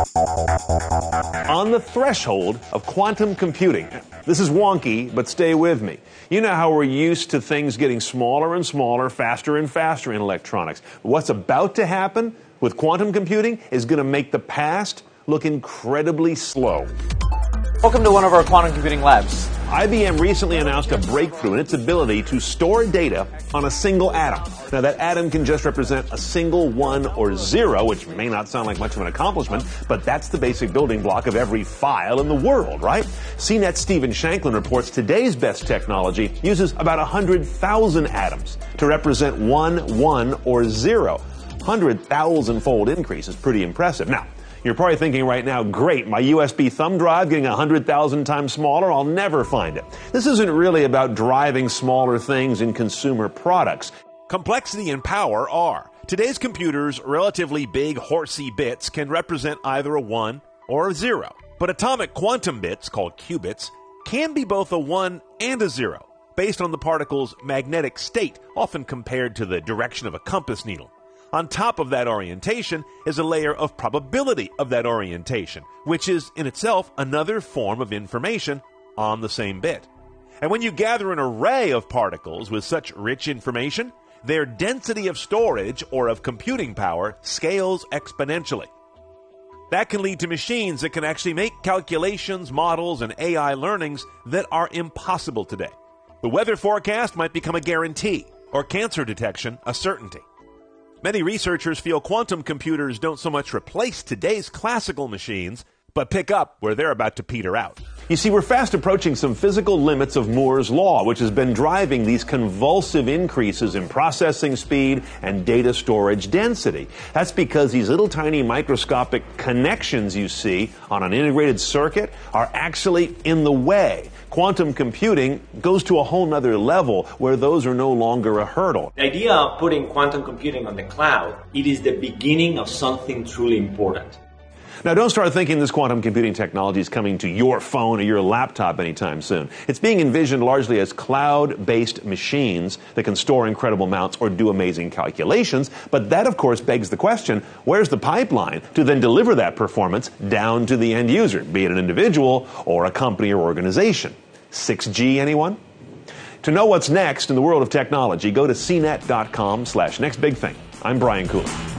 On the threshold of quantum computing. This is wonky, but stay with me. You know how we're used to things getting smaller and smaller, faster and faster in electronics. What's about to happen with quantum computing is going to make the past look incredibly slow. Welcome to one of our quantum computing labs. IBM recently announced a breakthrough in its ability to store data on a single atom. Now, that atom can just represent a single one or zero, which may not sound like much of an accomplishment, but that's the basic building block of every file in the world, right? CNET's Stephen Shankland reports today's best technology uses about 100,000 atoms to represent one, one, or zero. 100,000 fold increase is pretty impressive. Now, you're probably thinking right now, great, my USB thumb drive getting 100,000 times smaller, I'll never find it. This isn't really about driving smaller things in consumer products. Complexity and power are. Today's computers' relatively big horsey bits can represent either a 1 or a 0. But atomic quantum bits, called qubits, can be both a 1 and a 0, based on the particle's magnetic state, often compared to the direction of a compass needle. On top of that orientation is a layer of probability of that orientation, which is in itself another form of information on the same bit. And when you gather an array of particles with such rich information, their density of storage or of computing power scales exponentially. That can lead to machines that can actually make calculations, models, and AI learnings that are impossible today. The weather forecast might become a guarantee, or cancer detection a certainty. Many researchers feel quantum computers don't so much replace today's classical machines, but pick up where they're about to peter out. You see, we're fast approaching some physical limits of Moore's Law, which has been driving these convulsive increases in processing speed and data storage density. That's because these little tiny microscopic connections you see on an integrated circuit are actually in the way. Quantum computing goes to a whole nother level where those are no longer a hurdle. The idea of putting quantum computing on the cloud, it is the beginning of something truly important. Now, don't start thinking this quantum computing technology is coming to your phone or your laptop anytime soon. It's being envisioned largely as cloud based machines that can store incredible amounts or do amazing calculations. But that, of course, begs the question where's the pipeline to then deliver that performance down to the end user, be it an individual or a company or organization? 6G, anyone? To know what's next in the world of technology, go to cnet.com slash next big thing. I'm Brian Cooley.